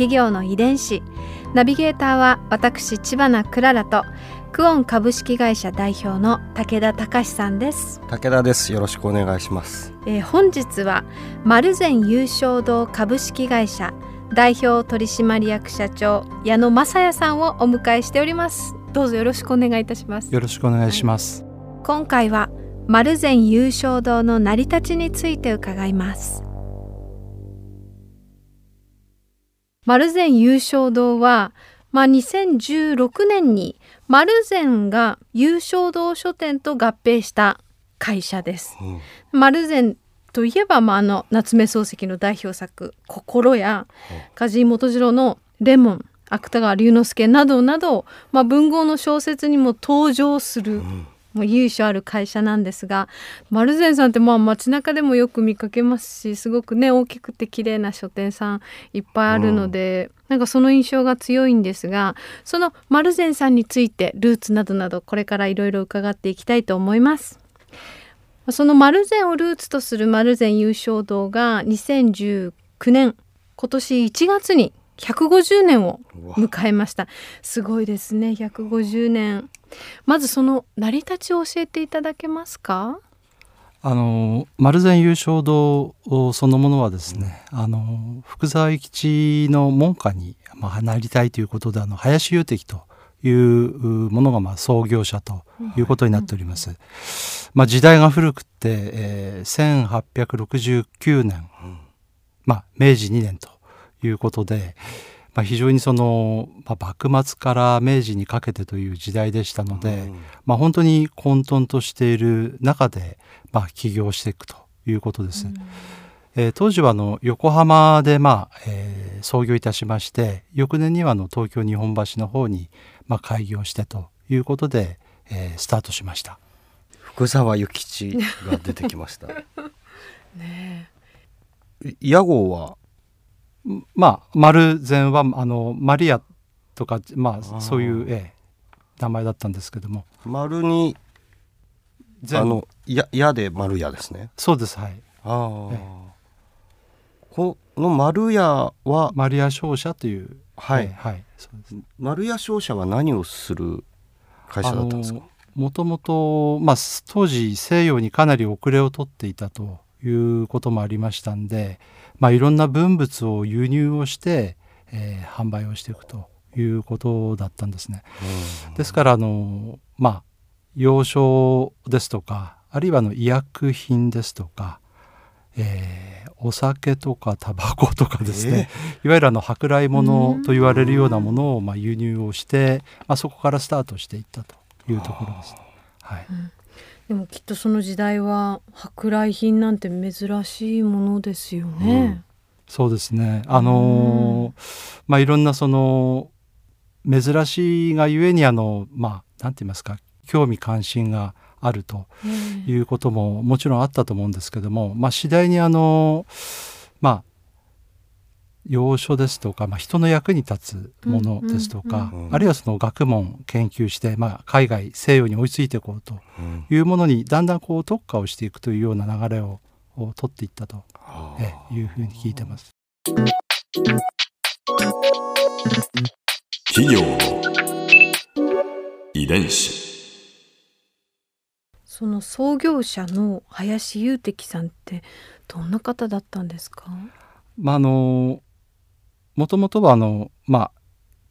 企業の遺伝子。ナビゲーターは私千葉なクララとクオン株式会社代表の武田隆さんです。武田です。よろしくお願いします。えー本日は丸善優勝堂株式会社代表取締役社長矢野正也さんをお迎えしております。どうぞよろしくお願いいたします。よろしくお願いします。今回は丸善優勝堂の成り立ちについて伺います丸善優勝堂はまあ、2016年に丸善が優勝堂書店と合併した会社です。丸善といえば、まあ、あの夏目漱石の代表作「心」や梶井元次郎の「レモン」芥川龍之介などなど、まあ、文豪の小説にも登場する、もう由緒ある会社なんですが丸善さんってまあ街中でもよく見かけますしすごくね大きくて綺麗な書店さんいっぱいあるので、なんかその印象が強いんですがその丸善さんについてルーツなどなどこれからいろいろ伺っていきたいと思います。その丸善をルーツとする丸善優勝堂が2019年今年1月に150年を迎えました。すごいですね150年まずその成り立ちを教えていただけますか？あの丸善優勝堂そのものはですね、あの福沢諭吉の門下に、まあ、なりたいということであの林雄的というものがまあ創業者ということになっております。まあ、時代が古くて、えー、1869年、まあ、明治2年ということで、まあ、非常にその、まあ、幕末から明治にかけてという時代でしたので、まあ、本当に混沌としている中で、まあ、起業していくということです。えー当時はあの横浜で、まあえー創業いたしまして翌年にはあの東京日本橋の方に、まあ、開業してということで、えースタートしました。福沢諭吉が出てきました ね屋号はまあ丸善はあのマリアとか、まあ、そういう、ええ名前だったんですけども。丸に善。あので丸屋ですね。そうですはい。ああ、えこの丸屋はマリア商社というはい。ええはいそうです。丸屋商社は何をする会社だったんですか？もともと、まあ、当時西洋にかなり遅れを取っていたということもありましたんで、まあ、いろんな文物を輸入をして、えー販売をしていくということだったんですね。ですからあのまあ洋書ですとかあるいはあの医薬品ですとか、えーお酒とかタバコとかですね、いわゆるあの舶来物と言われるようなものをまあ輸入をして、まあ、そこからスタートしていったというところですね。はい、でもきっとその時代は舶来品なんて珍しいものですよね。そうですね。あのーまあいろんなその珍しいがゆえにあのまあなんて言いますか興味関心があるとええいうことももちろんあったと思うんですけども、まあ、次第にあのまあ要所ですとか、まあ、人の役に立つものですとか、うん。うん。うんあるいはその学問研究して、まあ、海外西洋に追いついていこうとうんいうものにだんだんこう特化をしていくというような流れをを取っていったと、あええいうふうに聞いてます。企業の遺伝子。その創業者の林雄的さんってどんな方だったんですか？まああのもともとはあのまあ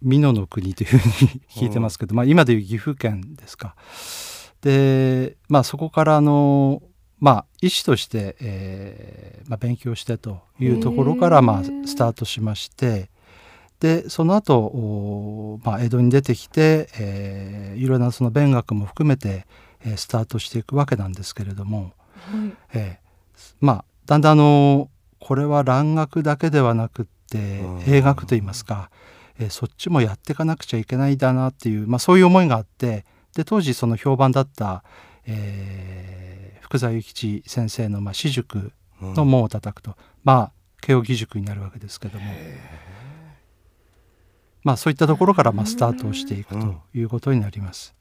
美濃の国というふうに聞いてますけど、まあ、今でいう岐阜県ですか。でまあそこからあのまあ医師として、えーまあ、勉強してというところからまあスタートしましてでその後おまあ江戸に出てきて、えーいろんなその勉学も含めて、えースタートしていくわけなんですけれども、はい。えーまあだんだんあのこれは蘭学だけではなくってうん。英学といいますか、えーそっちもやっていかなくちゃいけないんだなっていう、まあ、そういう思いがあってで当時その評判だった、えー福沢諭吉先生の、まあ、私塾の門を叩くと、まあ慶應義塾になるわけですけども、まあ、そういったところからまあスタートをしていくということになります。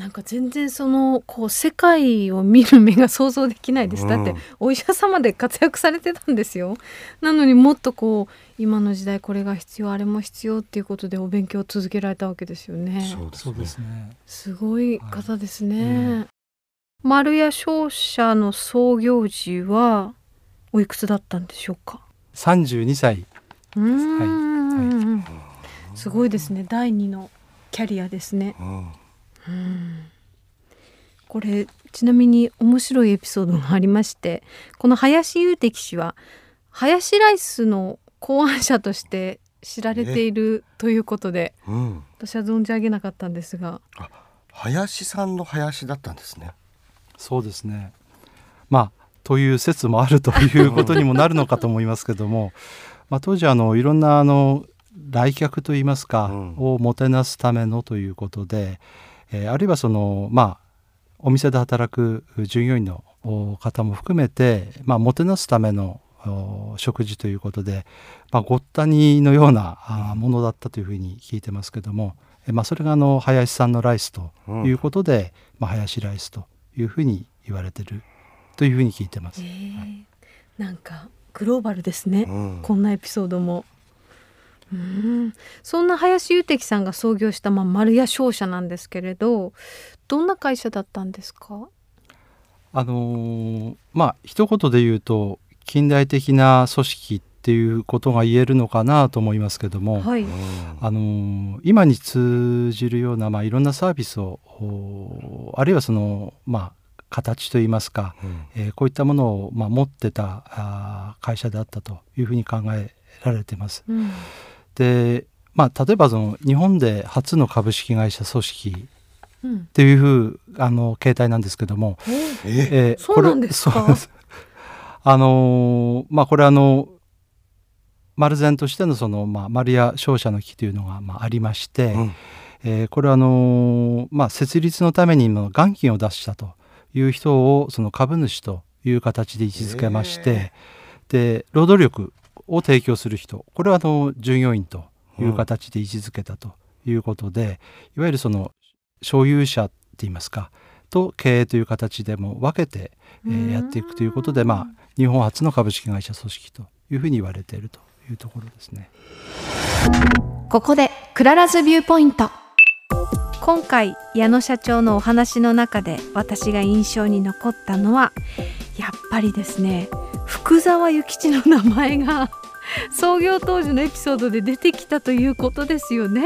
なんか全然そのこう世界を見る目が想像できないです。だってうんお医者様で活躍されてたんですよ。なのにもっとこう今の時代これが必要あれも必要っていうことでお勉強を続けられたわけですよね。そうですねすごい方ですね。うん丸屋商社の創業時はおいくつだったんでしょうか？32歳うーん、すごいですね。第二のキャリアですね。うんこれちなみに面白いエピソードがありましてこの林雄敵氏はハヤシライスの考案者として知られているということでうん。私は存じ上げなかったんですが。林さんの林だったんですね。そうですね。まあという説もあるということにもなるのかと思いますけども、まあ、当時あのいろんなあの来客といいますか、うん。をもてなすためのということで、えーあるいはそのまあお店で働く従業員のお方も含めて、まあ、もてなすためのお食事ということで、まあ、ごったにのようなものだったというふうに聞いてますけども、えまあ、それがあの林さんのライスということで、まあ、林ライスというふうに言われてるというふうに聞いてますえ。ーなんかグローバルですね、うんこんなエピソードも。うん。そんな林雄敵さんが創業した、まあ、丸屋商社なんですけれどどんな会社だったんですか？あのーまあ一言で言うと近代的な組織っていうことが言えるのかなと思いますけども、はい、うんあのー今に通じるような、まあ、いろんなサービスをおあるいはその、まあ、形といいますか、うん。えーこういったものを、まあ、持ってたあー会社であったというふうに考えられてます。うんで、まあ、例えばその日本で初の株式会社組織うん。っていうふうあの形態なんですけども、ええーそうなんですか？これそうです。あのーまあこれあの丸善としてのその、まあ、マリア商社の木というのが、まあ、ありまして、うん。えーこれはあのーまあ、設立のためにの元金を出したという人をその株主という形で位置づけまして、で労働力を提供する人。これはあの従業員という形で位置づけたということで、いわゆるその所有者って言いますかと経営という形でも分けて、えーやっていくということで、まあ、日本初の株式会社組織というふうに言われているというところですね。ここで Clara's Viewpoint。今回矢野社長のお話の中で私が印象に残ったのはやっぱりですね福沢諭吉の名前が創業当時のエピソードで出てきたということですよね。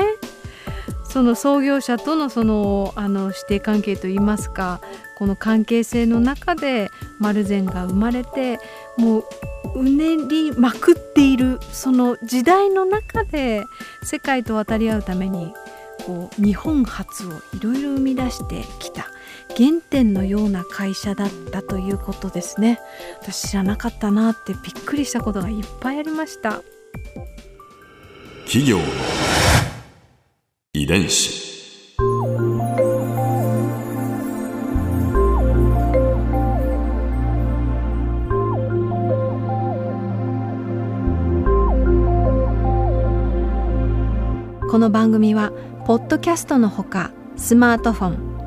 その創業者とのそのあの師弟関係といいますかこの関係性の中で丸善が生まれてもううねりまくっているその時代の中で世界と渡り合うためにこう日本初をいろいろ生み出してきた原点のような会社だったということですね。私知らなかったなってびっくりしたことがいっぱいありました。企業の遺伝子。この番組はポッドキャストのほかスマートフォン